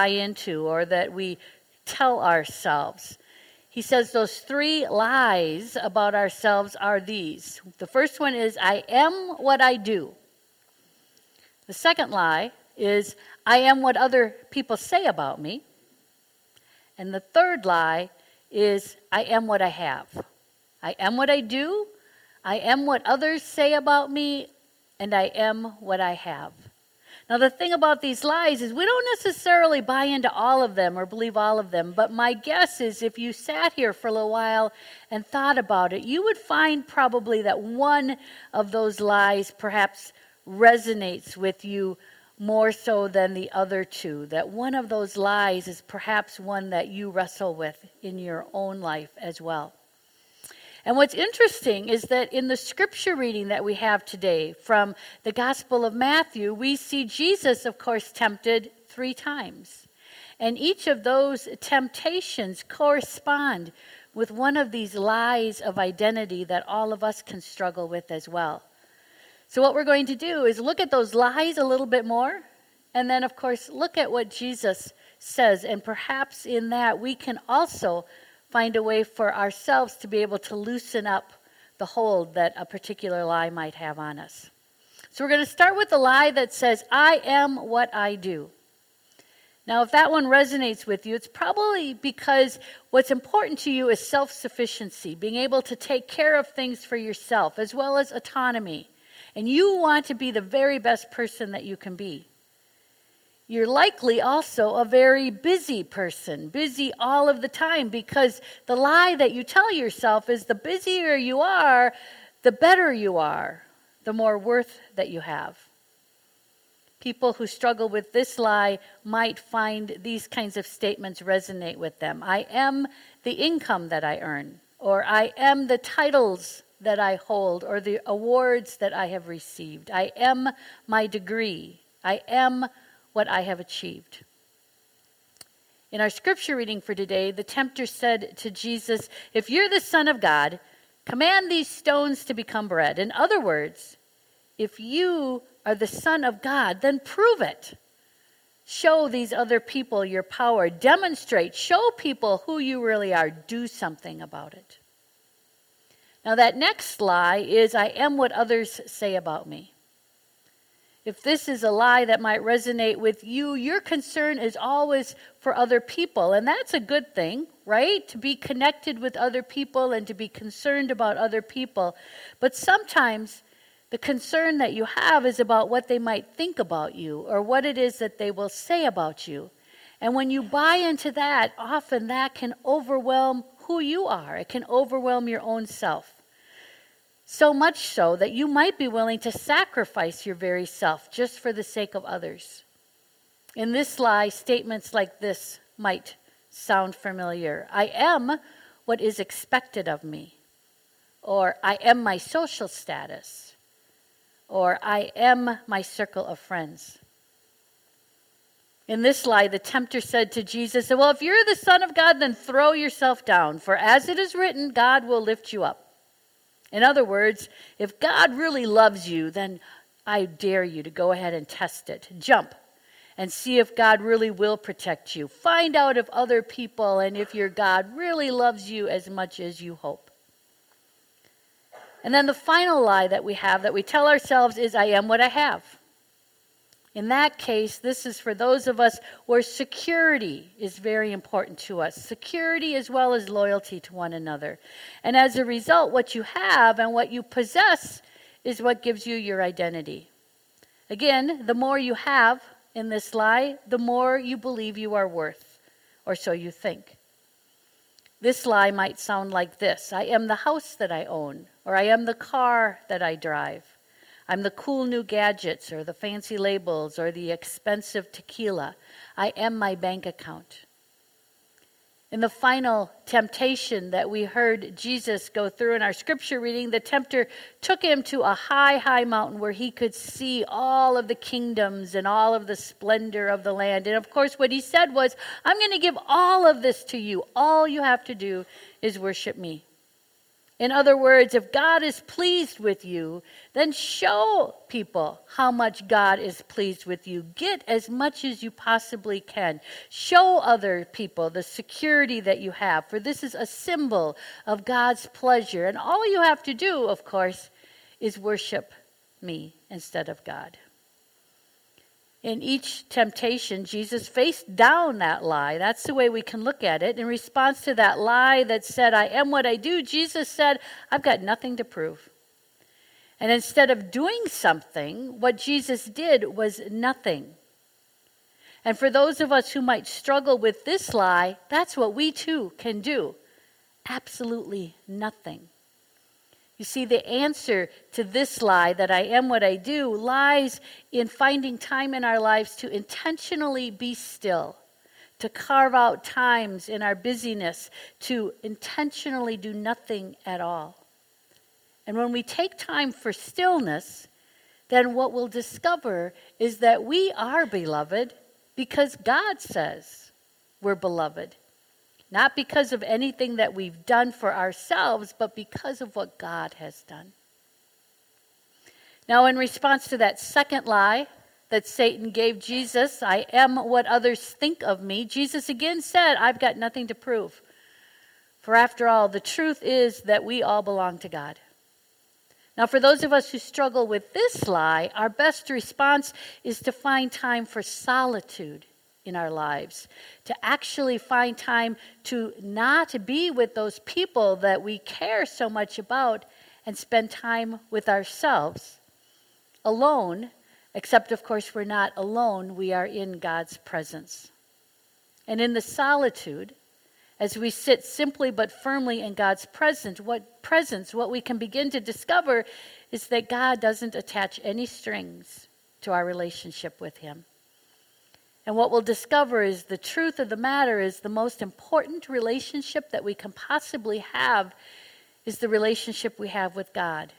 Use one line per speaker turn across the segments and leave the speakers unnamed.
buy into or that we tell ourselves. He says those three lies about ourselves are these. The first one is, I am what I do. The second lie is, I am what other people say about me. And the third lie is, I am what I have. I am what I do, I am what others say about me, and I am what I have. Now, the thing about these lies is we don't necessarily buy into all of them or believe all of them, but my guess is if you sat here for a little while and thought about it, you would find probably that one of those lies perhaps resonates with you more so than the other two. That one of those lies is perhaps one that you wrestle with in your own life as well. And what's interesting is that in the scripture reading that we have today from the Gospel of Matthew, we see Jesus, of course, tempted three times. And each of those temptations correspond with one of these lies of identity that all of us can struggle with as well. So, what we're going to do is look at those lies a little bit more, and then, of course, look at what Jesus says. And perhaps in that, we can also find a way for ourselves to be able to loosen up the hold that a particular lie might have on us. So we're going to start with the lie that says, I am what I do. Now, if that one resonates with you, it's probably because what's important to you is self sufficiency, being able to take care of things for yourself, as well as autonomy. And you want to be the very best person that you can be. You're likely also a very busy person, busy all of the time, because the lie that you tell yourself is the busier you are, the better you are, the more worth that you have. People who struggle with this lie might find these kinds of statements resonate with them. I am the income that I earn, or I am the titles that I hold, or the awards that I have received. I am my degree. I am what I have achieved. In our scripture reading for today, the tempter said to Jesus, If you're the Son of God, command these stones to become bread. In other words, if you are the Son of God, then prove it. Show these other people your power. Demonstrate. Show people who you really are. Do something about it. Now, that next lie is I am what others say about me. If this is a lie that might resonate with you, your concern is always for other people. And that's a good thing, right? To be connected with other people and to be concerned about other people. But sometimes the concern that you have is about what they might think about you or what it is that they will say about you. And when you buy into that, often that can overwhelm who you are, it can overwhelm your own self. So much so that you might be willing to sacrifice your very self just for the sake of others. In this lie, statements like this might sound familiar. I am what is expected of me. Or I am my social status. Or I am my circle of friends. In this lie, the tempter said to Jesus, Well, if you're the Son of God, then throw yourself down, for as it is written, God will lift you up. In other words, if God really loves you, then I dare you to go ahead and test it. Jump and see if God really will protect you. Find out if other people and if your God really loves you as much as you hope. And then the final lie that we have that we tell ourselves is, I am what I have. In that case, this is for those of us where security is very important to us security as well as loyalty to one another. And as a result, what you have and what you possess is what gives you your identity. Again, the more you have in this lie, the more you believe you are worth, or so you think. This lie might sound like this I am the house that I own, or I am the car that I drive. I'm the cool new gadgets or the fancy labels or the expensive tequila. I am my bank account. In the final temptation that we heard Jesus go through in our scripture reading, the tempter took him to a high, high mountain where he could see all of the kingdoms and all of the splendor of the land. And of course, what he said was, I'm going to give all of this to you. All you have to do is worship me. In other words, if God is pleased with you, then show people how much God is pleased with you. Get as much as you possibly can. Show other people the security that you have, for this is a symbol of God's pleasure. And all you have to do, of course, is worship me instead of God. In each temptation, Jesus faced down that lie. That's the way we can look at it. In response to that lie that said, I am what I do, Jesus said, I've got nothing to prove. And instead of doing something, what Jesus did was nothing. And for those of us who might struggle with this lie, that's what we too can do absolutely nothing. You see, the answer to this lie, that I am what I do, lies in finding time in our lives to intentionally be still, to carve out times in our busyness to intentionally do nothing at all. And when we take time for stillness, then what we'll discover is that we are beloved because God says we're beloved. Not because of anything that we've done for ourselves, but because of what God has done. Now, in response to that second lie that Satan gave Jesus, I am what others think of me, Jesus again said, I've got nothing to prove. For after all, the truth is that we all belong to God. Now, for those of us who struggle with this lie, our best response is to find time for solitude in our lives, to actually find time to not be with those people that we care so much about and spend time with ourselves alone, except, of course, we're not alone, we are in God's presence. And in the solitude, as we sit simply but firmly in God's presence, what presence, what we can begin to discover is that God doesn't attach any strings to our relationship with Him. And what we'll discover is the truth of the matter is the most important relationship that we can possibly have is the relationship we have with God.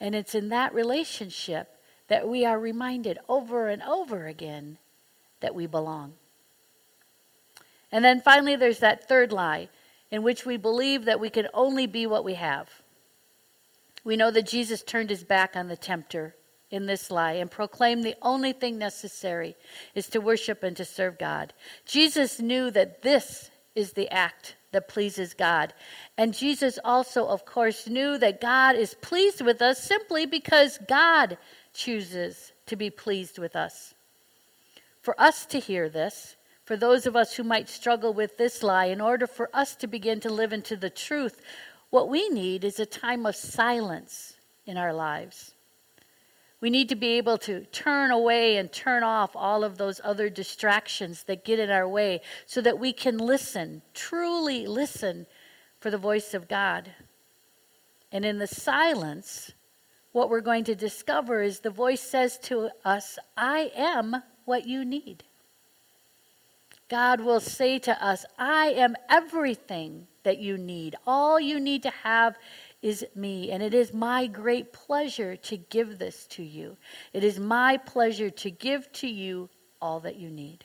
And it's in that relationship that we are reminded over and over again that we belong. And then finally, there's that third lie in which we believe that we can only be what we have. We know that Jesus turned his back on the tempter in this lie and proclaim the only thing necessary is to worship and to serve God. Jesus knew that this is the act that pleases God. And Jesus also, of course, knew that God is pleased with us simply because God chooses to be pleased with us. For us to hear this, for those of us who might struggle with this lie, in order for us to begin to live into the truth, what we need is a time of silence in our lives. We need to be able to turn away and turn off all of those other distractions that get in our way so that we can listen, truly listen for the voice of God. And in the silence, what we're going to discover is the voice says to us, I am what you need. God will say to us, I am everything that you need. All you need to have is me. And it is my great pleasure to give this to you. It is my pleasure to give to you all that you need.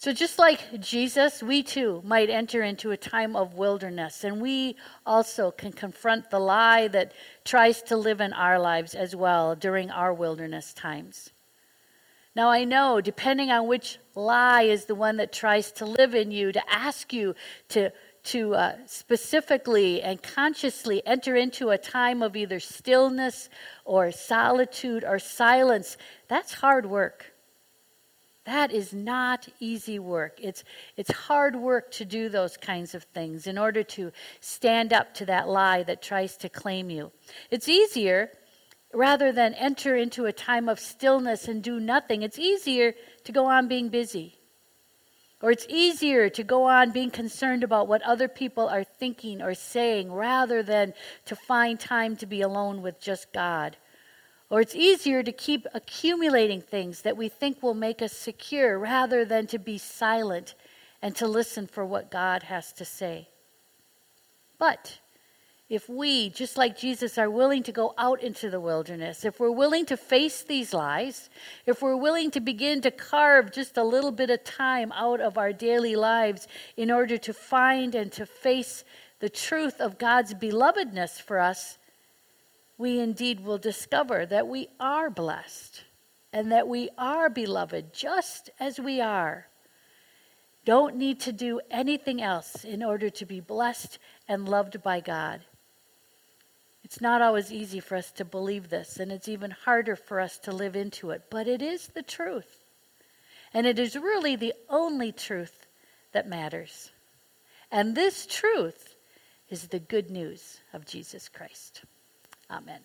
So, just like Jesus, we too might enter into a time of wilderness, and we also can confront the lie that tries to live in our lives as well during our wilderness times. Now, I know, depending on which lie is the one that tries to live in you, to ask you to to uh, specifically and consciously enter into a time of either stillness or solitude or silence, that's hard work. That is not easy work. It's, it's hard work to do those kinds of things in order to stand up to that lie that tries to claim you. It's easier, rather than enter into a time of stillness and do nothing, it's easier to go on being busy or it's easier to go on being concerned about what other people are thinking or saying rather than to find time to be alone with just God. Or it's easier to keep accumulating things that we think will make us secure rather than to be silent and to listen for what God has to say. But if we, just like Jesus, are willing to go out into the wilderness, if we're willing to face these lies, if we're willing to begin to carve just a little bit of time out of our daily lives in order to find and to face the truth of God's belovedness for us, we indeed will discover that we are blessed and that we are beloved just as we are. Don't need to do anything else in order to be blessed and loved by God. It's not always easy for us to believe this, and it's even harder for us to live into it, but it is the truth. And it is really the only truth that matters. And this truth is the good news of Jesus Christ. Amen.